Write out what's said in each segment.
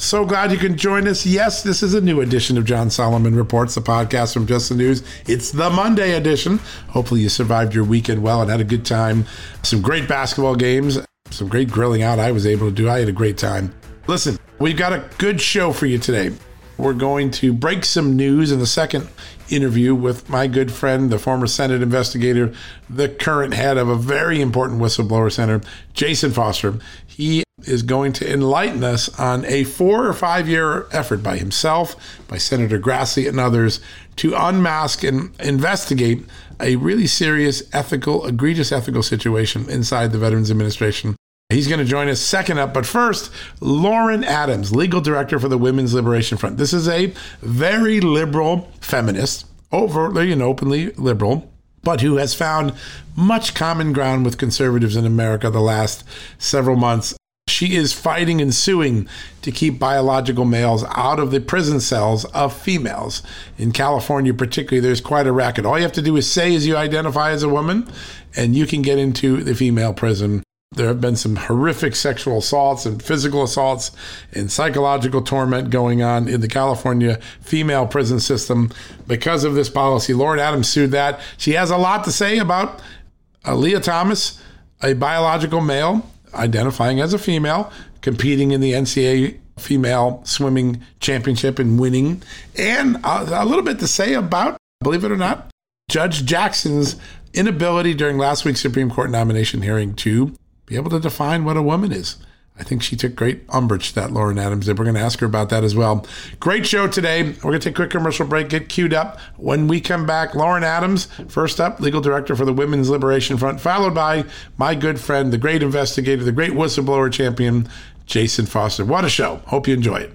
So glad you can join us. Yes, this is a new edition of John Solomon Reports, the podcast from Just the News. It's the Monday edition. Hopefully, you survived your weekend well and had a good time. Some great basketball games, some great grilling out I was able to do. I had a great time. Listen, we've got a good show for you today. We're going to break some news in the second interview with my good friend, the former Senate investigator, the current head of a very important whistleblower center, Jason Foster. He is going to enlighten us on a four or five year effort by himself, by Senator Grassley, and others to unmask and investigate a really serious ethical, egregious ethical situation inside the Veterans Administration. He's going to join us second up. But first, Lauren Adams, legal director for the Women's Liberation Front. This is a very liberal feminist, overtly and openly liberal, but who has found much common ground with conservatives in America the last several months. She is fighting and suing to keep biological males out of the prison cells of females. In California, particularly, there's quite a racket. All you have to do is say as you identify as a woman, and you can get into the female prison. There have been some horrific sexual assaults and physical assaults and psychological torment going on in the California female prison system because of this policy. Lauren Adams sued that. She has a lot to say about Lia Thomas, a biological male identifying as a female, competing in the NCAA female swimming championship and winning, and a, a little bit to say about, believe it or not, Judge Jackson's inability during last week's Supreme Court nomination hearing to be able to define what a woman is. I think she took great umbrage to that, Lauren Adams. And we're going to ask her about that as well. Great show today. We're going to take a quick commercial break, get queued up. When we come back, Lauren Adams, first up, legal director for the Women's Liberation Front, followed by my good friend, the great investigator, the great whistleblower champion, Jason Foster. What a show. Hope you enjoy it.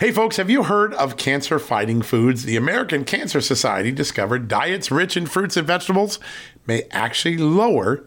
Hey, folks, have you heard of cancer fighting foods? The American Cancer Society discovered diets rich in fruits and vegetables may actually lower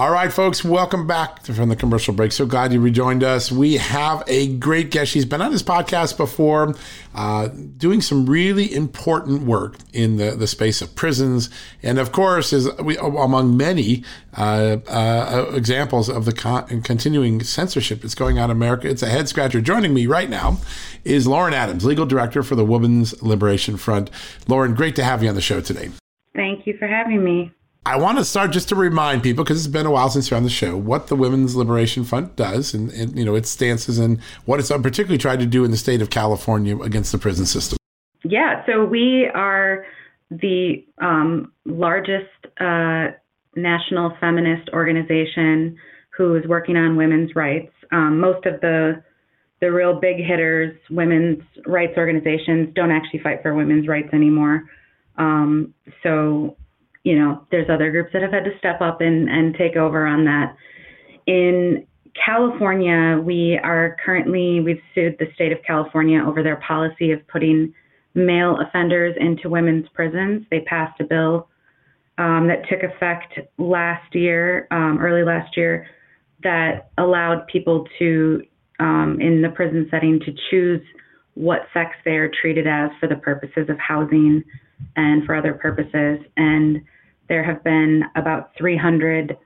All right, folks, welcome back from the commercial break. So glad you rejoined us. We have a great guest. She's been on this podcast before, uh, doing some really important work in the, the space of prisons. And of course, is we, among many uh, uh, examples of the con- continuing censorship that's going on in America. It's a head scratcher. Joining me right now is Lauren Adams, legal director for the Women's Liberation Front. Lauren, great to have you on the show today. Thank you for having me. I want to start just to remind people because it's been a while since you're on the show what the Women's Liberation Front does and, and you know its stances and what it's particularly tried to do in the state of California against the prison system. Yeah, so we are the um, largest uh, national feminist organization who is working on women's rights. Um, most of the the real big hitters, women's rights organizations, don't actually fight for women's rights anymore. Um, so you know, there's other groups that have had to step up and, and take over on that. In California, we are currently, we've sued the state of California over their policy of putting male offenders into women's prisons. They passed a bill um, that took effect last year, um, early last year, that allowed people to, um, in the prison setting, to choose what sex they are treated as for the purposes of housing and for other purposes. And there have been about 300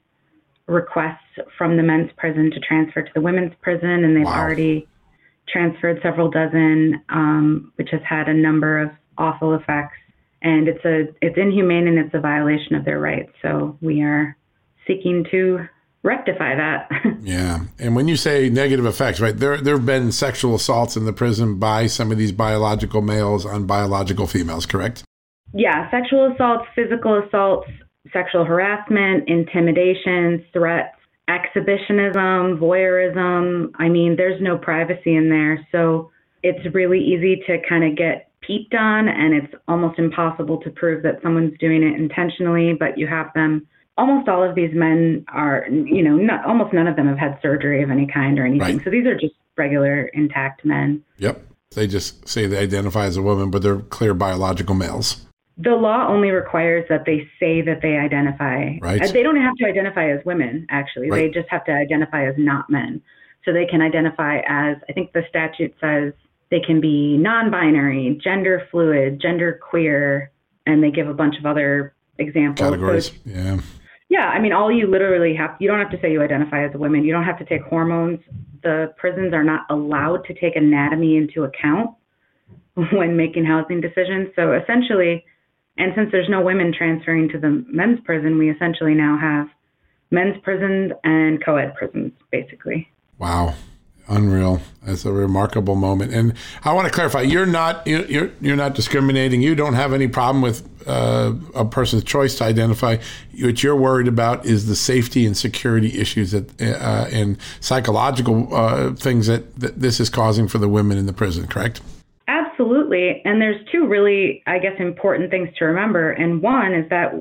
requests from the men's prison to transfer to the women's prison, and they've wow. already transferred several dozen, um, which has had a number of awful effects. And it's a it's inhumane and it's a violation of their rights. So we are seeking to rectify that. yeah, and when you say negative effects, right? There there have been sexual assaults in the prison by some of these biological males on biological females, correct? Yeah, sexual assaults, physical assaults, sexual harassment, intimidation, threats, exhibitionism, voyeurism. I mean, there's no privacy in there. So it's really easy to kind of get peeped on, and it's almost impossible to prove that someone's doing it intentionally, but you have them. Almost all of these men are, you know, not, almost none of them have had surgery of any kind or anything. Right. So these are just regular intact men. Yep. They just say they identify as a woman, but they're clear biological males the law only requires that they say that they identify. Right. Uh, they don't have to identify as women, actually. Right. They just have to identify as not men. So they can identify as, I think the statute says they can be non binary, gender fluid, gender queer, and they give a bunch of other examples. Categories. So yeah. Yeah. I mean, all you literally have, you don't have to say you identify as a woman. You don't have to take hormones. The prisons are not allowed to take anatomy into account when making housing decisions. So essentially, and since there's no women transferring to the men's prison, we essentially now have men's prisons and co ed prisons, basically. Wow. Unreal. That's a remarkable moment. And I want to clarify: you're not you're you're not discriminating. You don't have any problem with uh, a person's choice to identify. What you're worried about is the safety and security issues that uh, and psychological uh, things that, that this is causing for the women in the prison. Correct? Absolutely. And there's two really, I guess, important things to remember. And one is that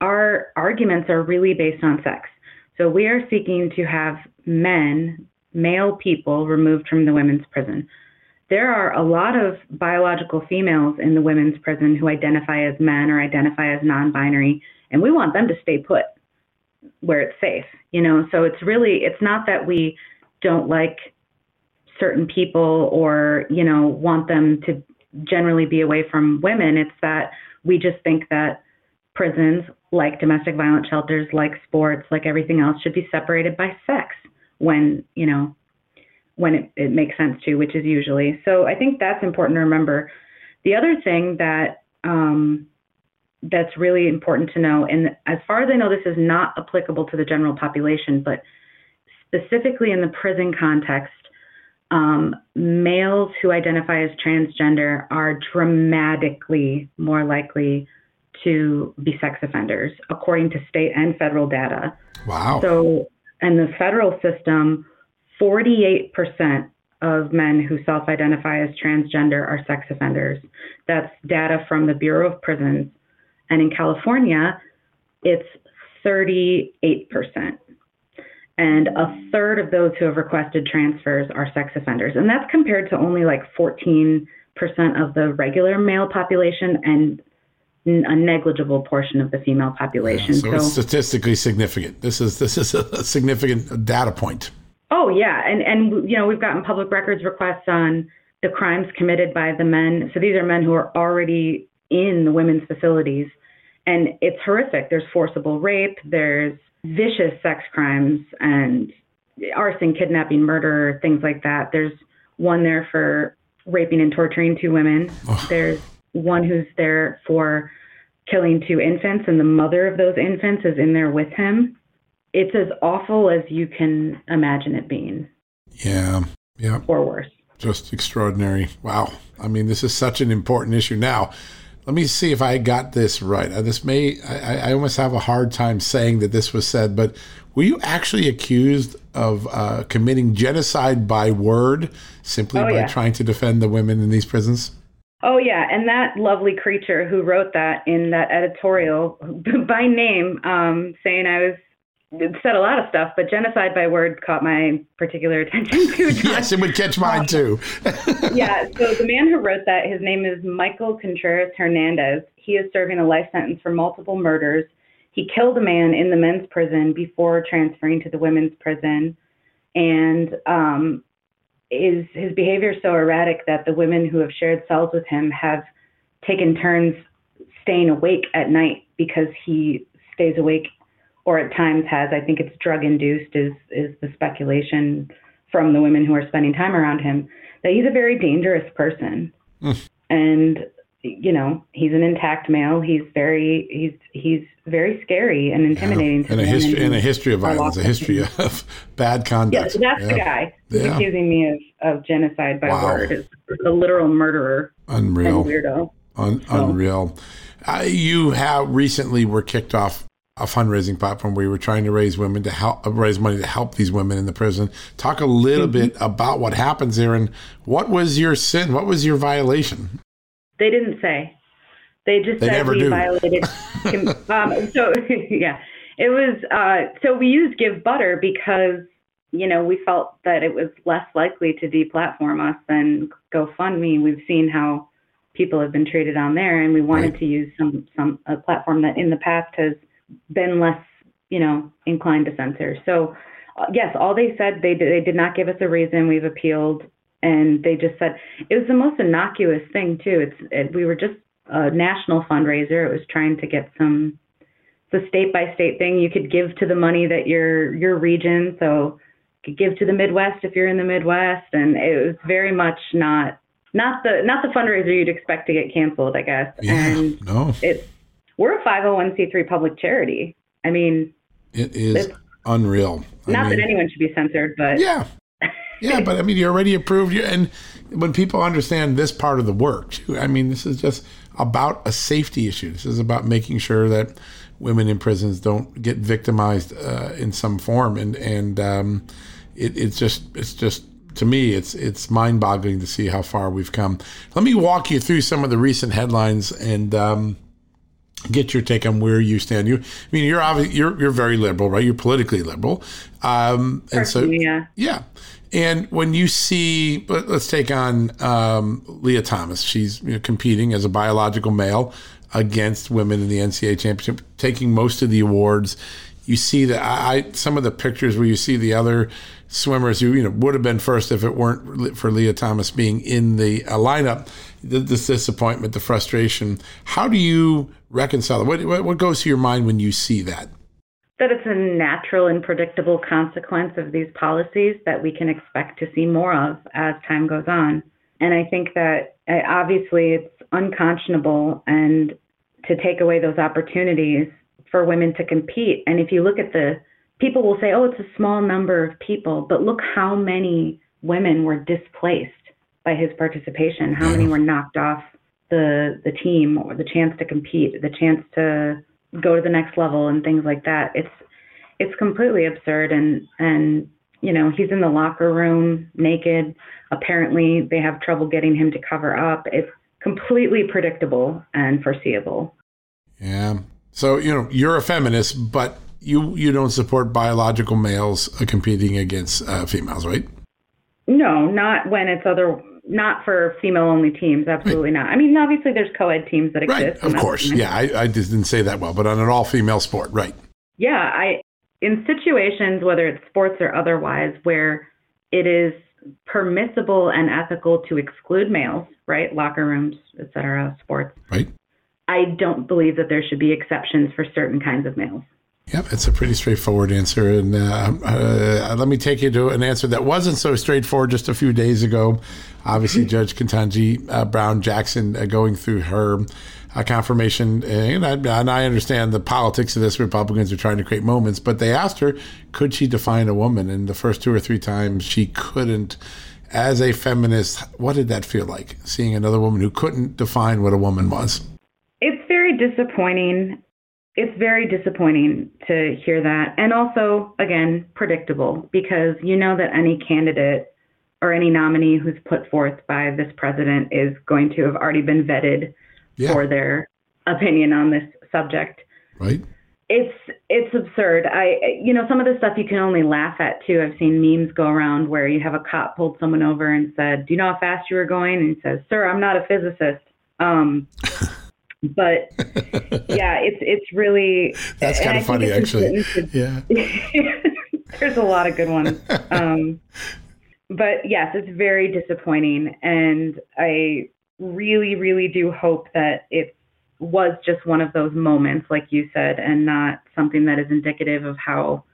our arguments are really based on sex. So we are seeking to have men, male people, removed from the women's prison. There are a lot of biological females in the women's prison who identify as men or identify as non binary, and we want them to stay put where it's safe. You know, so it's really, it's not that we don't like certain people or, you know, want them to generally be away from women. It's that we just think that prisons, like domestic violence shelters, like sports, like everything else, should be separated by sex when, you know, when it, it makes sense to, which is usually. So I think that's important to remember. The other thing that um, that's really important to know, and as far as I know, this is not applicable to the general population, but specifically in the prison context, um, males who identify as transgender are dramatically more likely to be sex offenders, according to state and federal data. Wow. So, in the federal system, 48% of men who self identify as transgender are sex offenders. That's data from the Bureau of Prisons. And in California, it's 38%. And a third of those who have requested transfers are sex offenders. And that's compared to only like 14% of the regular male population and a negligible portion of the female population. Yeah, so, so, it's statistically significant. This is this is a significant data point. Oh yeah, and and you know we've gotten public records requests on the crimes committed by the men. So these are men who are already in the women's facilities, and it's horrific. There's forcible rape. There's vicious sex crimes and arson, kidnapping, murder, things like that. There's one there for raping and torturing two women. Oh. There's one who's there for killing two infants, and the mother of those infants is in there with him it's as awful as you can imagine it being. Yeah. Yeah. Or worse. Just extraordinary. Wow. I mean, this is such an important issue. Now, let me see if I got this right. Uh, this may, I, I almost have a hard time saying that this was said, but were you actually accused of uh, committing genocide by word simply oh, by yeah. trying to defend the women in these prisons? Oh yeah, and that lovely creature who wrote that in that editorial by name, um, saying I was said a lot of stuff, but genocide by word caught my particular attention too. yes, it would catch mine too. yeah. So the man who wrote that, his name is Michael Contreras Hernandez. He is serving a life sentence for multiple murders. He killed a man in the men's prison before transferring to the women's prison, and um, his his behavior so erratic that the women who have shared cells with him have taken turns staying awake at night because he stays awake or at times has. I think it's drug induced is is the speculation from the women who are spending time around him that he's a very dangerous person. Mm. And you know, he's an intact male. He's very he's he's very scary and intimidating. Yeah. And a history and a history of violence, a history of bad conduct. Yeah, that's yeah. the guy who's yeah. accusing me of, of genocide by wow. word. Is a literal murderer. Unreal. weirdo. Un- so. Unreal. Uh, you have recently were kicked off a fundraising platform where we were trying to raise women to help raise money to help these women in the prison. Talk a little mm-hmm. bit about what happens there and what was your sin? What was your violation? They didn't say. They just they said we do. violated. um, so yeah, it was. Uh, so we used Givebutter because you know we felt that it was less likely to deplatform us than GoFundMe. We've seen how people have been treated on there, and we wanted right. to use some some a platform that in the past has been less, you know, inclined to censor. So, uh, yes, all they said they did, they did not give us a reason. We've appealed, and they just said it was the most innocuous thing too. It's it, we were just a national fundraiser. It was trying to get some. It's a state by state thing. You could give to the money that your your region. So you could give to the Midwest if you're in the Midwest, and it was very much not not the not the fundraiser you'd expect to get canceled, I guess. Yeah, and no. It's we're a 501c3 public charity. I mean, it is unreal. I not mean, that anyone should be censored, but yeah, yeah, but I mean, you're already approved. You and when people understand this part of the work, I mean, this is just about a safety issue. This is about making sure that women in prisons don't get victimized uh, in some form, and and um, it, it's just it's just to me it's it's mind-boggling to see how far we've come. Let me walk you through some of the recent headlines and. Um, get your take on where you stand. You, I mean, you're obviously you're you're very liberal, right? You're politically liberal, um, and so yeah, yeah. And when you see, let, us take on um, Lia Thomas. She's you know, competing as a biological male against women in the NCAA championship, taking most of the awards. you see that I, some of the pictures where you see the other swimmers who you know would have been first if it weren't for Lia Thomas being in the uh, lineup. The, this disappointment, the frustration. How do you reconcile it? What, what goes to your mind when you see that? That it's a natural and predictable consequence of these policies that we can expect to see more of as time goes on. And I think that uh, obviously it's unconscionable and to take away those opportunities for women to compete. And if you look at the people will say, oh, it's a small number of people, but look how many women were displaced by his participation, how many were knocked off the the team or the chance to compete, the chance to go to the next level and things like that. It's it's completely absurd and and you know, he's in the locker room naked. Apparently they have trouble getting him to cover up. It's completely predictable and foreseeable. Yeah. So, you know, you're a feminist, but you you don't support biological males competing against uh, females, right? No, not when it's other not for female only teams. Absolutely not. I mean, obviously there's co-ed teams that exist. Right. Of course. Yeah, I, I didn't say that well, but on an all female sport, right? Yeah, I in situations whether it's sports or otherwise where it is permissible and ethical to exclude males, right? Locker rooms, etc., sports. Right. I don't believe that there should be exceptions for certain kinds of males. Yep, it's a pretty straightforward answer. And uh, uh, let me take you to an answer that wasn't so straightforward just a few days ago. Obviously, mm-hmm. Judge Ketanji uh, Brown Jackson uh, going through her uh, confirmation. And I, and I, understand the politics of this. Republicans are trying to create moments, but they asked her, could she define a woman? And the first two or three times she couldn't. As a feminist, what did that feel like? Seeing another woman who couldn't define what a woman was? It's very disappointing it's very disappointing to hear that. And also, again, predictable because you know that any candidate or any nominee who's put forth by this president is going to have already been vetted yeah. for their opinion on this subject. Right. It's it's absurd. I you know some of the stuff you can only laugh at too. I've seen memes go around where you have a cop pulled someone over and said, "Do you know how fast you were going?" And he says, "Sir, I'm not a physicist." Um, But yeah, it's it's really that's kind of funny actually. To, yeah, there's a lot of good ones. Um, but yes, it's very disappointing, and I really, really do hope that it was just one of those moments, like you said, and not something that is indicative of how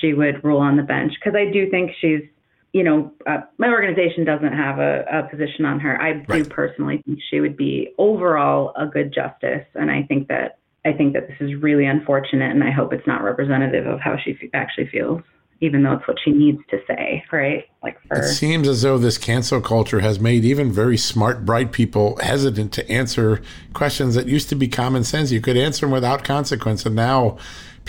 she would rule on the bench. Because I do think she's you know, uh, my organization doesn't have a, a position on her. I right. do personally think she would be overall a good justice, and I think that I think that this is really unfortunate, and I hope it's not representative of how she f- actually feels, even though it's what she needs to say, right? Like, for, it seems as though this cancel culture has made even very smart, bright people hesitant to answer questions that used to be common sense. You could answer them without consequence, and now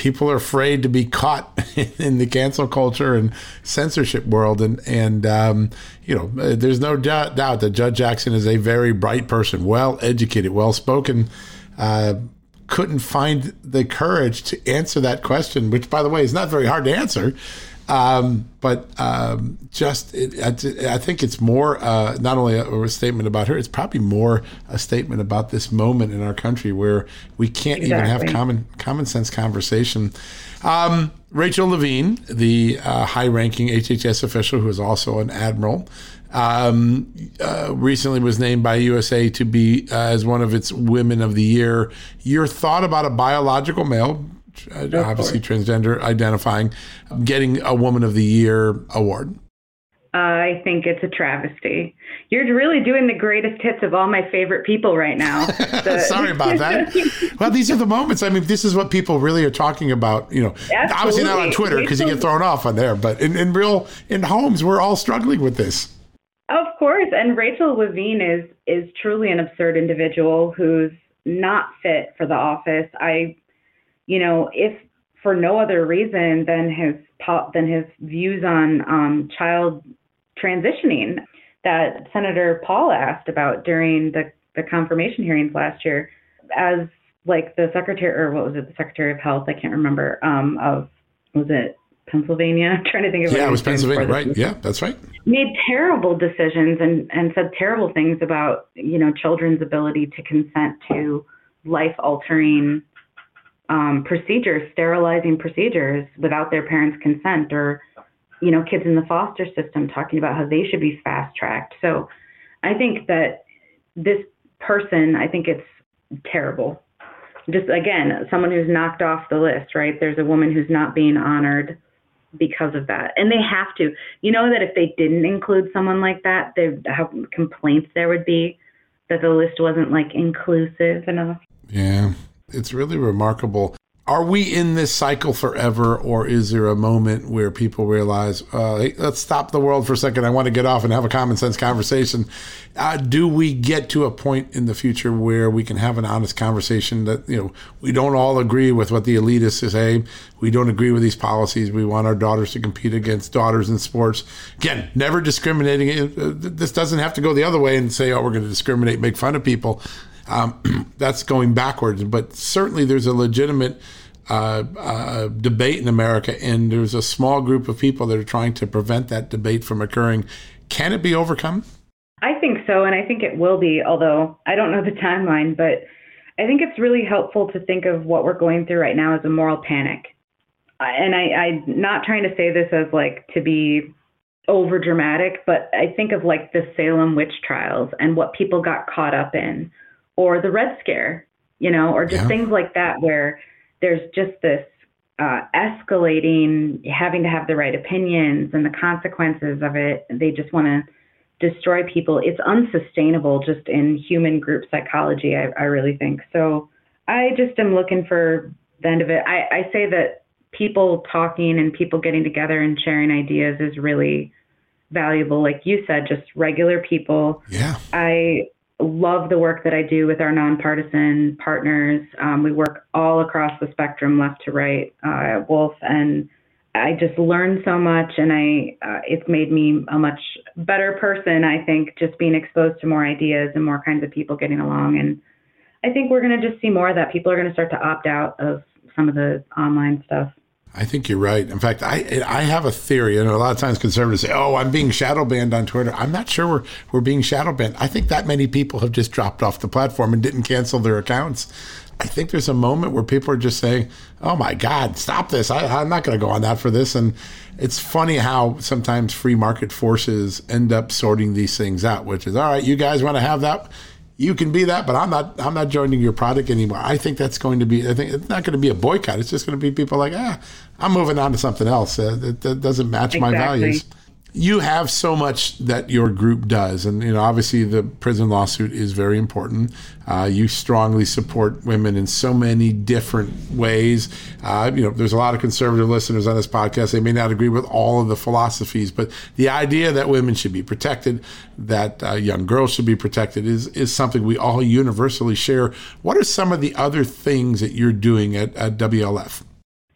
people are afraid to be caught in the cancel culture and censorship world. And, and um, you know, uh, there's no doubt, doubt, that Judge Jackson is a very bright person, well educated, well spoken. Uh, couldn't find the courage to answer that question, which, by the way, is not very hard to answer. Um, but um, just, it, I, I, think it's more uh, not only a, a, statement about her, it's probably more a statement about this moment in our country where we can't exactly. even have common common sense conversation. Um, Rachel Levine, the uh, high-ranking HHS official who is also an admiral, um, uh, recently was named by USA to be uh, as one of its Women of the Year. Your thought about a biological male obviously transgender identifying, getting a Woman of the Year award? I think it's a travesty. You're really doing the greatest hits of all my favorite people right now. Sorry about that. well, these are the moments. I mean, this is what people really are talking about. You know, Absolutely. obviously not on Twitter because you get thrown off on there, but in, in real in homes, we're all struggling with this. Of course, and Rachel Levine is is truly an absurd individual who's not fit for the office. I you know, if for no other reason than his than his views on um, child transitioning that Senator Paul asked about during the, the confirmation hearings last year, as like the secretary or what was it, the Secretary of Health? I can't remember. Um, of was it Pennsylvania? I'm trying to think of it. yeah, it was Pennsylvania, right? Yeah, that's right. Made terrible decisions and and said terrible things about you know children's ability to consent to life altering um, procedures, sterilizing procedures without their parents' consent, or you know, kids in the foster system talking about how they should be fast tracked. So I think that this person, I think it's terrible. Just again, someone who's knocked off the list, right? There's a woman who's not being honored because of that. And they have to. You know that if they didn't include someone like that, there how complaints there would be that the list wasn't like inclusive enough. Yeah. It's really remarkable are we in this cycle forever, or is there a moment where people realize, uh, hey, let's stop the world for a second? I want to get off and have a common sense conversation. Uh, do we get to a point in the future where we can have an honest conversation that you know we don't all agree with what the elitists say, we don't agree with these policies, we want our daughters to compete against daughters in sports. Again, never discriminating. Uh, this doesn't have to go the other way and say, oh, we're going to discriminate, make fun of people. Um, that's going backwards. But certainly there's a legitimate uh, uh, debate in America, and there's a small group of people that are trying to prevent that debate from occurring. Can it be overcome? I think so, and I think it will be, although I don't know the timeline, but I think it's really helpful to think of what we're going through right now as a moral panic. And I, I'm not trying to say this as like to be over dramatic, but I think of like the Salem witch trials and what people got caught up in or the Red Scare, you know, or just yeah. things like that where there's just this uh, escalating, having to have the right opinions and the consequences of it. They just want to destroy people. It's unsustainable just in human group psychology, I, I really think. So I just am looking for the end of it. I, I say that people talking and people getting together and sharing ideas is really valuable. Like you said, just regular people. Yeah. I love the work that I do with our nonpartisan partners. Um, we work all across the spectrum, left to right, uh, at Wolf, and I just learned so much, and I uh, it's made me a much better person. I think just being exposed to more ideas and more kinds of people getting along, and I think we're going to just see more of that. People are going to start to opt out of some of the online stuff. I think you're right. In fact, I I have a theory. and a lot of times conservatives say, "Oh, I'm being shadow banned on Twitter." I'm not sure we're we're being shadow banned. I think that many people have just dropped off the platform and didn't cancel their accounts. I think there's a moment where people are just saying, "Oh my God, stop this! I, I'm not going to go on that for this." And it's funny how sometimes free market forces end up sorting these things out. Which is, all right, you guys want to have that you can be that, but I'm not. I'm not joining your product anymore. I think that's going to be. I think it's not going to be a boycott. It's just going to be people like, ah, I'm moving on to something else. Uh, that, that, doesn't match exactly. my values you have so much that your group does, and you know obviously the prison lawsuit is very important. Uh, you strongly support women in so many different ways. Uh, you know, there's a lot of conservative listeners on this podcast. They may not agree with all of the philosophies, but the idea that women should be protected, that uh, young girls should be protected, is is something we all universally share. What are some of the other things that you're doing at, at WLF?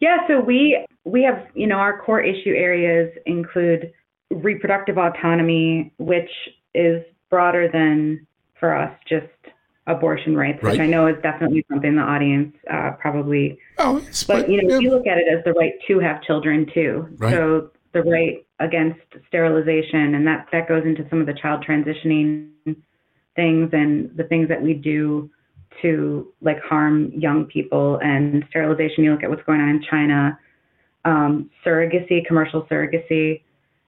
Yeah, so we we have you know our core issue areas include reproductive autonomy, which is broader than for us just abortion rights, right. which I know is definitely something the audience uh, probably. Oh, but you know, yeah. we look at it as the right to have children too. Right. So the right against sterilization, and that that goes into some of the child transitioning things and the things that we do to like harm young people and sterilization. You look at what's going on in China, um, surrogacy, commercial surrogacy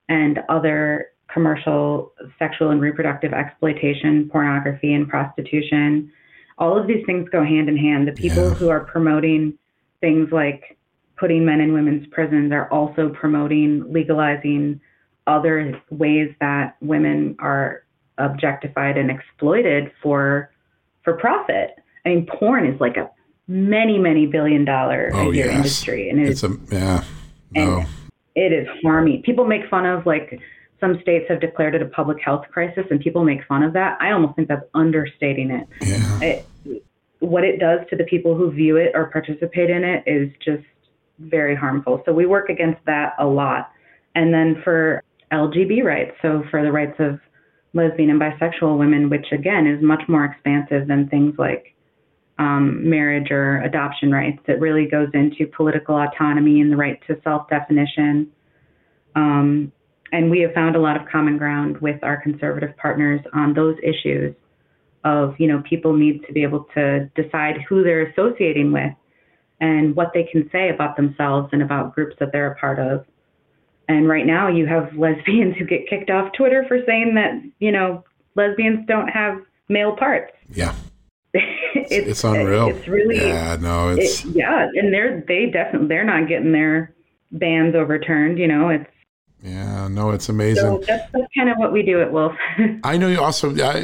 and other commercial sexual and reproductive exploitation, pornography, and prostitution. All of these things go hand in hand. The people yeah. who are promoting things like putting men in women's prisons are also promoting legalizing other ways that women are objectified and exploited for for profit. I mean, porn is like a many, many billion dollar oh, a year yes. industry, and it's, it's a yeah. No. And it is harming. People make fun of like some states have declared it a public health crisis, and people make fun of that. I almost think that's understating it. Yeah. It, what it does to the people who view it or participate in it is just very harmful. So we work against that a lot. And then for LGB rights, so for the rights of lesbian and bisexual women, which again is much more expansive than things like um, marriage or adoption rights. It really goes into political autonomy and the right to self definition. Um, and we have found a lot of common ground with our conservative partners on those issues of, you know, people need to be able to decide who they're associating with and what they can say about themselves and about groups that they're a part of. And right now, you have lesbians who get kicked off Twitter for saying that, you know, lesbians don't have male parts. Yeah. it's, it's unreal. It's really yeah, no, it's it, yeah, and they're they definitely they're not getting their bans overturned. You know, it's yeah, no, it's amazing. So that's, that's kind of what we do at Wolf. I know you also, uh,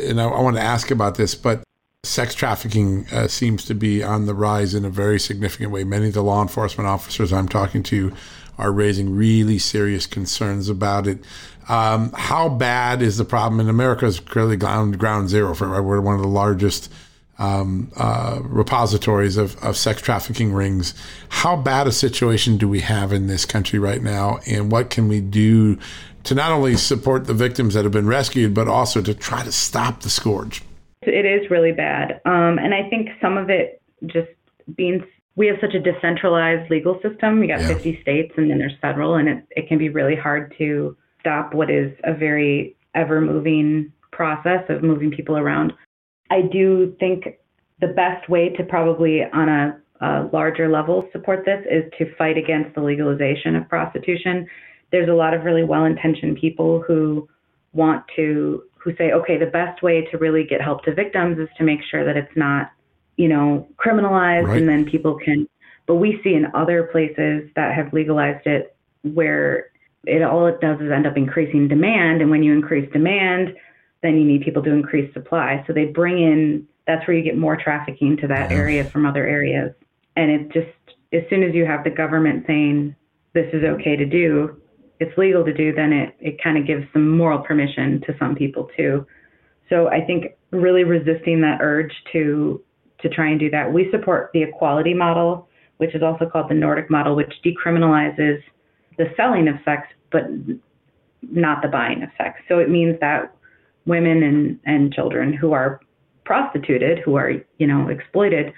and I, I want to ask about this, but sex trafficking uh, seems to be on the rise in a very significant way. Many of the law enforcement officers I'm talking to are raising really serious concerns about it. Um, how bad is the problem? in America is clearly ground, ground zero for We're one of the largest um, uh, repositories of, of sex trafficking rings. How bad a situation do we have in this country right now? And what can we do to not only support the victims that have been rescued, but also to try to stop the scourge? It is really bad. Um, and I think some of it just being we have such a decentralized legal system. We got yeah. 50 states and then there's federal, and it, it can be really hard to stop what is a very ever moving process of moving people around. I do think the best way to probably, on a, a larger level, support this is to fight against the legalization of prostitution. There's a lot of really well intentioned people who want to, who say, okay, the best way to really get help to victims is to make sure that it's not you know, criminalized right. and then people can but we see in other places that have legalized it where it all it does is end up increasing demand and when you increase demand then you need people to increase supply so they bring in that's where you get more trafficking to that yeah. area from other areas and it just as soon as you have the government saying this is okay to do it's legal to do then it it kind of gives some moral permission to some people too so i think really resisting that urge to to try and do that. We support the equality model, which is also called the Nordic model, which decriminalizes the selling of sex, but not the buying of sex. So it means that women and, and children who are prostituted, who are, you know, exploited,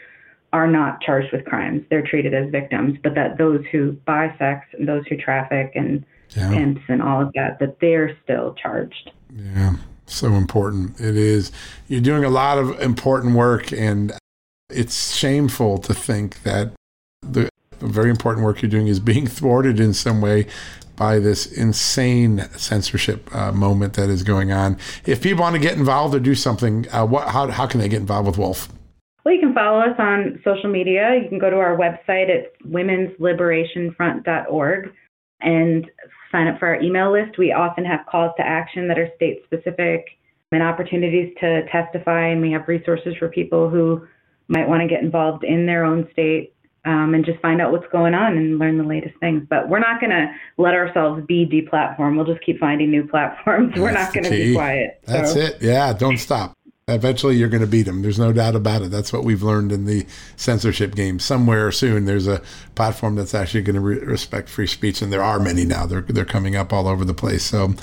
are not charged with crimes. They're treated as victims, but that those who buy sex and those who traffic and yeah. pimps and all of that, that they're still charged. Yeah, so important. It is. You're doing a lot of important work, and it's shameful to think that the very important work you're doing is being thwarted in some way by this insane censorship uh, moment that is going on. If people want to get involved or do something, uh, what, how, how can they get involved with Wolf? Well, you can follow us on social media. You can go to our website at womensliberationfront.org and sign up for our email list. We often have calls to action that are state specific and opportunities to testify, and we have resources for people who might want to get involved in their own state um, and just find out what's going on and learn the latest things. But we're not going to let ourselves be deplatformed. We'll just keep finding new platforms. That's we're not going to be quiet. That's so. it. Yeah, don't stop. Eventually, you're going to beat them. There's no doubt about it. That's what we've learned in the censorship game. Somewhere soon, there's a platform that's actually going to re- respect free speech, and there are many now. They're they're coming up all over the place. So,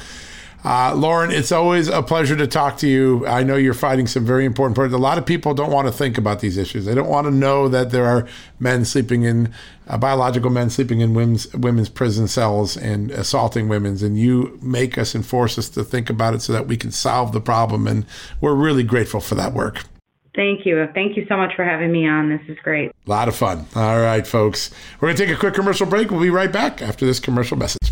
uh, Lauren, it's always a pleasure to talk to you. I know you're fighting some very important parts. A lot of people don't want to think about these issues. They don't want to know that there are men sleeping in uh, biological men sleeping in women's women's prison cells and assaulting women's. And you make us and force us to think about it so that we can solve the problem. And we're really grateful for that work. Thank you. Thank you so much for having me on. This is great. A lot of fun. All right, folks. We're going to take a quick commercial break. We'll be right back after this commercial message.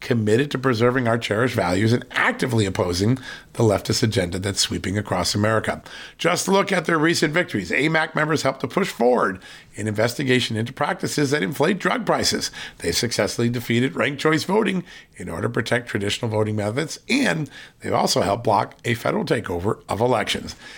committed to preserving our cherished values and actively opposing the leftist agenda that's sweeping across America. Just look at their recent victories. AMAC members helped to push forward an investigation into practices that inflate drug prices. They successfully defeated ranked choice voting in order to protect traditional voting methods, and they've also helped block a federal takeover of elections.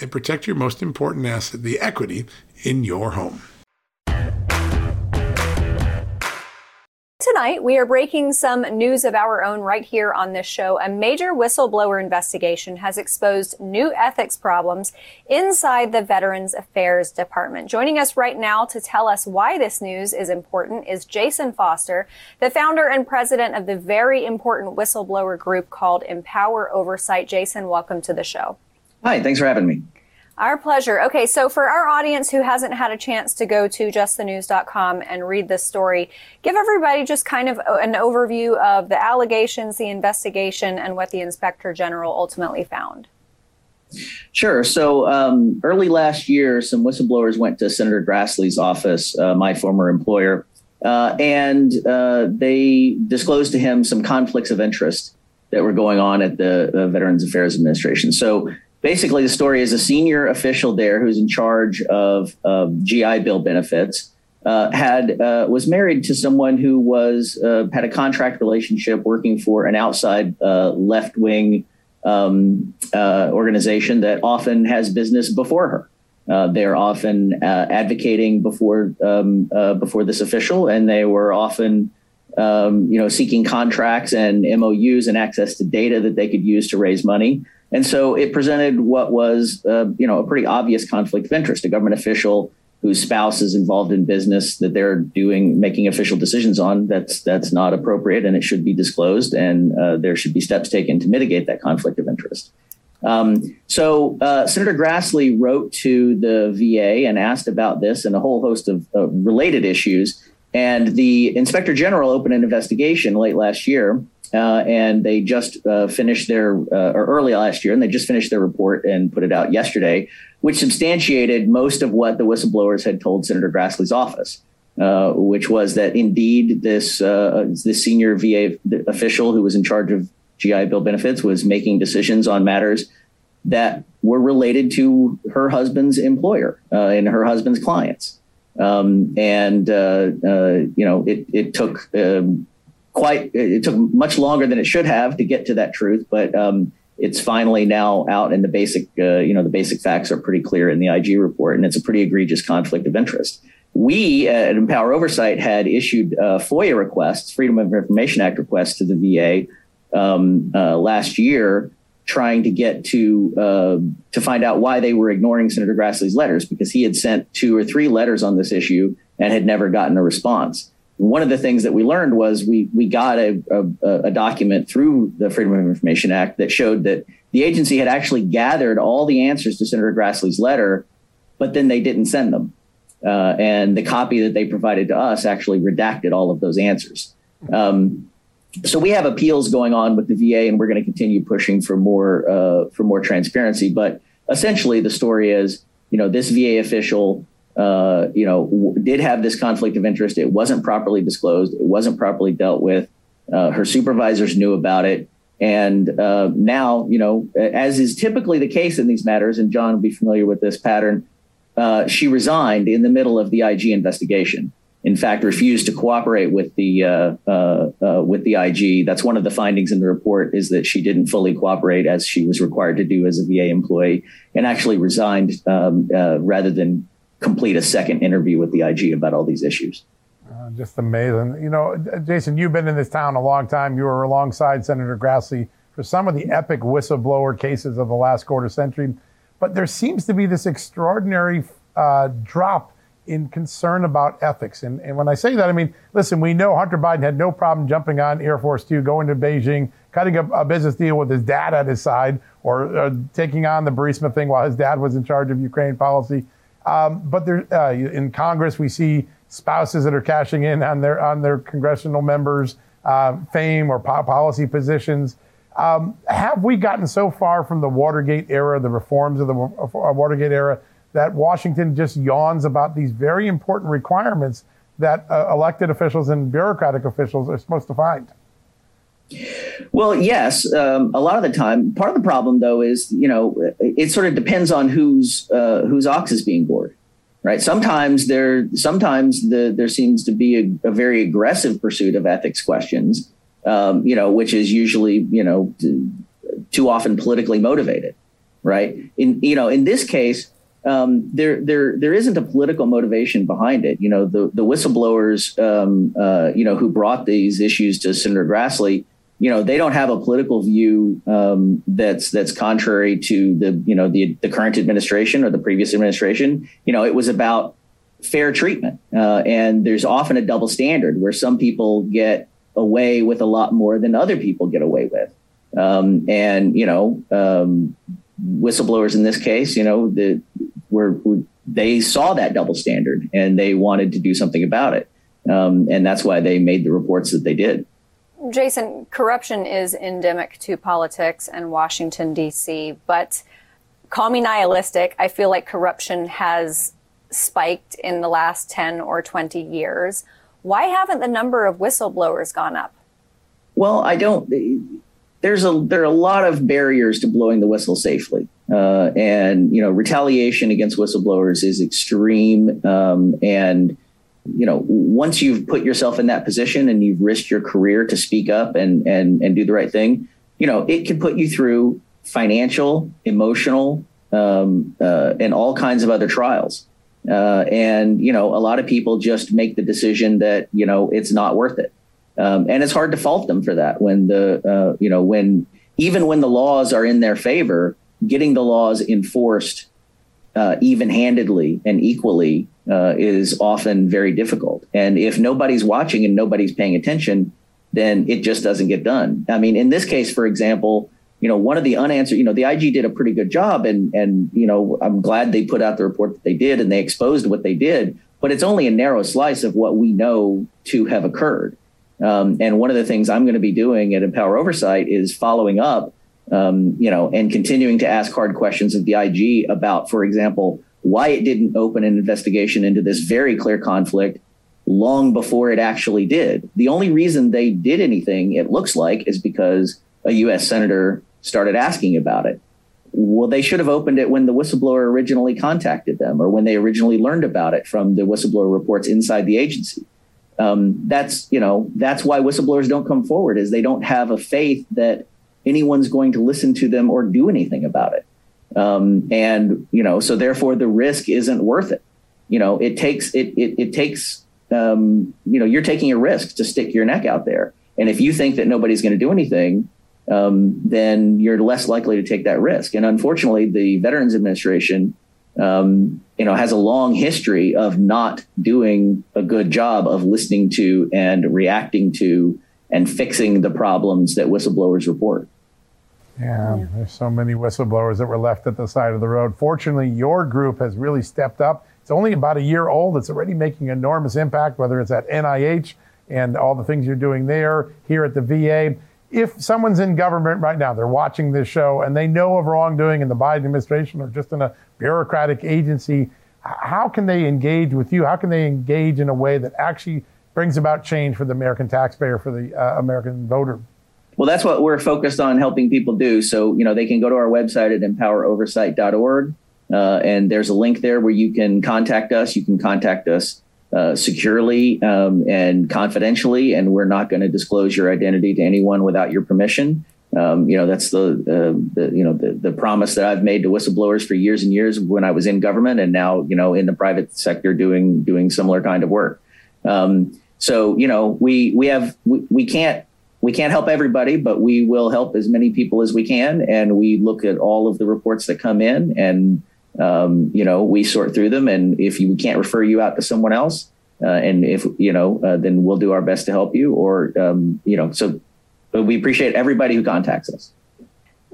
and protect your most important asset, the equity in your home. Tonight, we are breaking some news of our own right here on this show. A major whistleblower investigation has exposed new ethics problems inside the Veterans Affairs Department. Joining us right now to tell us why this news is important is Jason Foster, the founder and president of the very important whistleblower group called Empower Oversight. Jason, welcome to the show. Hi, thanks for having me. Our pleasure. Okay, so for our audience who hasn't had a chance to go to justthenews.com and read this story, give everybody just kind of an overview of the allegations, the investigation, and what the inspector general ultimately found. Sure. So um, early last year, some whistleblowers went to Senator Grassley's office, uh, my former employer, uh, and uh, they disclosed to him some conflicts of interest that were going on at the, the Veterans Affairs Administration. So basically the story is a senior official there who's in charge of, GI Bill benefits uh, had uh, was married to someone who was uh, had a contract relationship working for an outside uh, left wing um, uh, organization that often has business before her. Uh, they're often advocating before um, before this official, and they were often um, you know seeking contracts and MOUs and access to data that they could use to raise money. And so it presented what was, uh, you know, a pretty obvious conflict of interest. A government official whose spouse is involved in business that they're doing, making official decisions on, that's that's not appropriate, and it should be disclosed, and uh, there should be steps taken to mitigate that conflict of interest. Um, so uh, Senator Grassley wrote to the VA and asked about this and a whole host of related issues. And the inspector general opened an investigation late last year uh, and they just uh, finished their uh, or early last year, and they just finished their report and put it out yesterday, which substantiated most of what the whistleblowers had told Senator Grassley's office, uh, which was that indeed this uh, this senior VA official who was in charge of GI Bill benefits was making decisions on matters that were related to her husband's employer uh, and her husband's clients. Um, and you know, it it took um, quite it took much longer than it should have to get to that truth but um, it's finally now out and the basic uh, you know the basic facts are pretty clear in the ig report and it's a pretty egregious conflict of interest. We at empower oversight had issued uh, foia requests freedom of information act requests to the va um, uh, last year trying to get to uh, to find out why they were ignoring senator grassley's letters because he had sent two or three letters on this issue and had never gotten a response one of the things that we learned was we we got a, a, a, document through the Freedom of Information Act that showed that the agency had actually gathered all the answers to Senator Grassley's letter, but then they didn't send them. Uh, and the copy that they provided to us actually redacted all of those answers. Um, so we have appeals going on with the VA, and we're going to continue pushing for more uh, for more transparency. But essentially, the story is, you know, this VA official uh, you know, w- did have this conflict of interest. It wasn't properly disclosed. It wasn't properly dealt with. Uh, her supervisors knew about it. And uh, now, you know, as is typically the case in these matters, and John will be familiar with this pattern, uh, she resigned in the middle of the IG investigation. In fact, refused to cooperate with the uh, uh, with the IG. That's one of the findings in the report is that she didn't fully cooperate as she was required to do as a VA employee, and actually resigned um, rather than complete a second interview with the IG about all these issues. Uh, just amazing. You know, Jason, you've been in this town a long time. You were alongside Senator Grassley for some of the epic whistleblower cases of the last quarter century. But there seems to be this extraordinary uh, drop in concern about ethics. And, and when I say that, I mean, listen, we know Hunter Biden had no problem jumping on Air Force Two, going to Beijing, cutting a, a business deal with his dad at his side, or uh, taking on the Burisma thing while his dad was in charge of Ukraine policy. Um, but there, uh, in Congress, we see spouses that are cashing in on their on their congressional members' uh, fame or po- policy positions. Um, have we gotten so far from the Watergate era, the reforms of the Watergate era, that Washington just yawns about these very important requirements that uh, elected officials and bureaucratic officials are supposed to find? Well, yes, um, a lot of the time. Part of the problem, though, is you know it sort of depends on whose uh, whose ox is being bored, right? Sometimes there, sometimes the, there seems to be a, a very aggressive pursuit of ethics questions, um, you know, which is usually you know too often politically motivated, right? In you know, in this case, um, there there there isn't a political motivation behind it. You know, the the whistleblowers, um, uh, you know, who brought these issues to Senator Grassley, you know, they don't have a political view um, that's that's contrary to the you know the the current administration or the previous administration. You know, it was about fair treatment, uh, and there's often a double standard where some people get away with a lot more than other people get away with. Um, and you know, um, whistleblowers in this case, you know, the, were, were, they saw that double standard and they wanted to do something about it, um, and that's why they made the reports that they did. Jason, corruption is endemic to politics and Washington D.C., but call me nihilistic. I feel like corruption has spiked in the last 10 or 20 years. Why haven't the number of whistleblowers gone up? Well, I don't there's a there are a lot of barriers to blowing the whistle safely, uh, and you know retaliation against whistleblowers is extreme. Um, and you know once you've put yourself in that position and you've risked your career to speak up and and and do the right thing, you know it can put you through financial, emotional, um, uh, and all kinds of other trials. Uh, and you know a lot of people just make the decision that you know it's not worth it. Um, and it's hard to fault them for that when the uh, you know when even when the laws are in their favor, getting the laws enforced uh, even-handedly and equally uh, is often very difficult. And if nobody's watching and nobody's paying attention, then it just doesn't get done. I mean, in this case, for example, you know, one of the unanswered, you know, the IG did a pretty good job, and and you know, I'm glad they put out the report that they did and they exposed what they did. But it's only a narrow slice of what we know to have occurred. Um, and one of the things I'm going to be doing at Empower Oversight is following up, um, you know, and continuing to ask hard questions of the IG about, for example, why it didn't open an investigation into this very clear conflict long before it actually did. The only reason they did anything, it looks like, is because a U.S. senator started asking about it. Well, they should have opened it when the whistleblower originally contacted them or when they originally learned about it from the whistleblower reports inside the agency um, that's you know that's why whistleblowers don't come forward is they don't have a faith that anyone's going to listen to them or do anything about it um, and you know so therefore the risk isn't worth it. You know it takes it it, it takes um, you know you're taking a risk to stick your neck out there. And if you think that nobody's going to do anything um, then you're less likely to take that risk. And unfortunately the veterans administration um, you know, has a long history of not doing a good job of listening to and reacting to and fixing the problems that whistleblowers report. Yeah, there's so many whistleblowers that were left at the side of the road. Fortunately, your group has really stepped up. It's only about a year old. It's already making enormous impact, whether it's at NIH and all the things you're doing there, here at the VA if someone's in government right now, they're watching this show and they know of wrongdoing in the Biden administration or just in a bureaucratic agency, how can they engage with you? How can they engage in a way that actually brings about change for the American taxpayer, for the uh, American voter? Well, that's what we're focused on helping people do. So, you know, they can go to our website at empoweroversight.org. Uh, and there's a link there where you can contact us. You can contact us uh, securely um, and confidentially, and we're not going to disclose your identity to anyone without your permission. Um, you know that's the, uh, the you know the, the promise that I've made to whistleblowers for years and years when I was in government, and now you know in the private sector doing doing similar kind of work. Um, so you know we we have we, we can't we can't help everybody, but we will help as many people as we can, and we look at all of the reports that come in and um, you know, we sort through them, and if you, we can't refer you out to someone else, uh, and if you know, uh, then we'll do our best to help you. Or um, you know, so but we appreciate everybody who contacts us.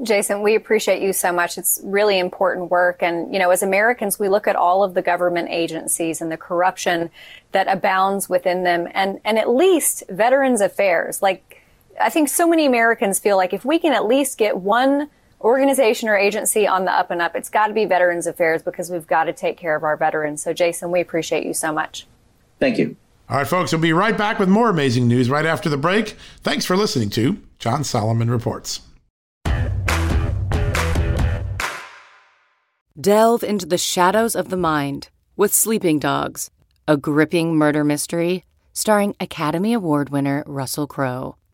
Jason, we appreciate you so much. It's really important work. And, you know, as Americans, we look at all of the government agencies and the corruption that abounds within them. And, and at least Veterans Affairs, like, I think so many Americans feel like if we can at least get one organization or agency on the up and up, it's got to be Veterans Affairs because we've got to take care of our veterans. So, Jason, we appreciate you so much. Thank you. All right, folks, we'll be right back with more amazing news right after the break. Thanks for listening to John Solomon Reports. Delve into the shadows of the mind with Sleeping Dogs, a gripping murder mystery starring Academy Award winner Russell Crowe.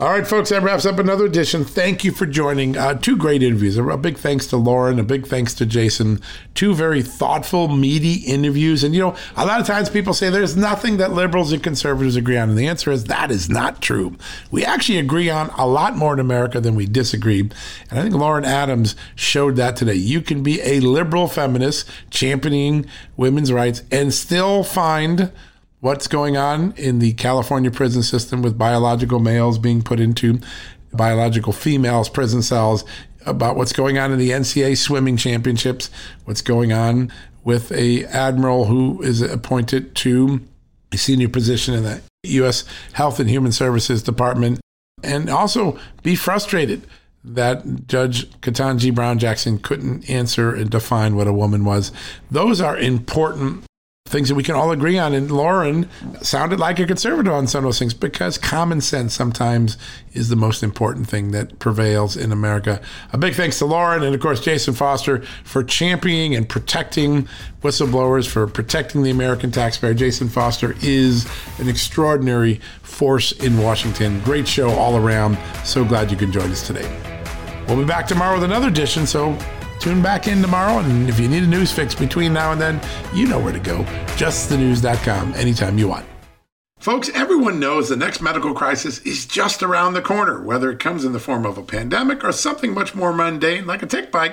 All right, folks, that wraps up another edition. Thank you for joining. Uh, two great interviews. A big thanks to Lauren, a big thanks to Jason. Two very thoughtful, meaty interviews. And, you know, a lot of times people say there's nothing that liberals and conservatives agree on. And the answer is that is not true. We actually agree on a lot more in America than we disagree. And I think Lauren Adams showed that today. You can be a liberal feminist championing women's rights and still find what's going on in the California prison system with biological males being put into biological females prison cells, about what's going on in the NCAA swimming championships, what's going on with a admiral who is appointed to a senior position in the U.S. Health and Human Services Department, and also be frustrated that Judge Ketanji Brown Jackson couldn't answer and define what a woman was. Those are important things that we can all agree on. And Lauren sounded like a conservative on some of those things because common sense sometimes is the most important thing that prevails in America. A big thanks to Lauren and, of course, Jason Foster for championing and protecting whistleblowers, for protecting the American taxpayer. Jason Foster is an extraordinary force in Washington. Great show all around. So glad you can join us today. We'll be back tomorrow with another edition, so Tune back in tomorrow, and if you need a news fix between now and then, you know where to go. JustTheNews.com anytime you want. Folks, everyone knows the next medical crisis is just around the corner, whether it comes in the form of a pandemic or something much more mundane like a tick bite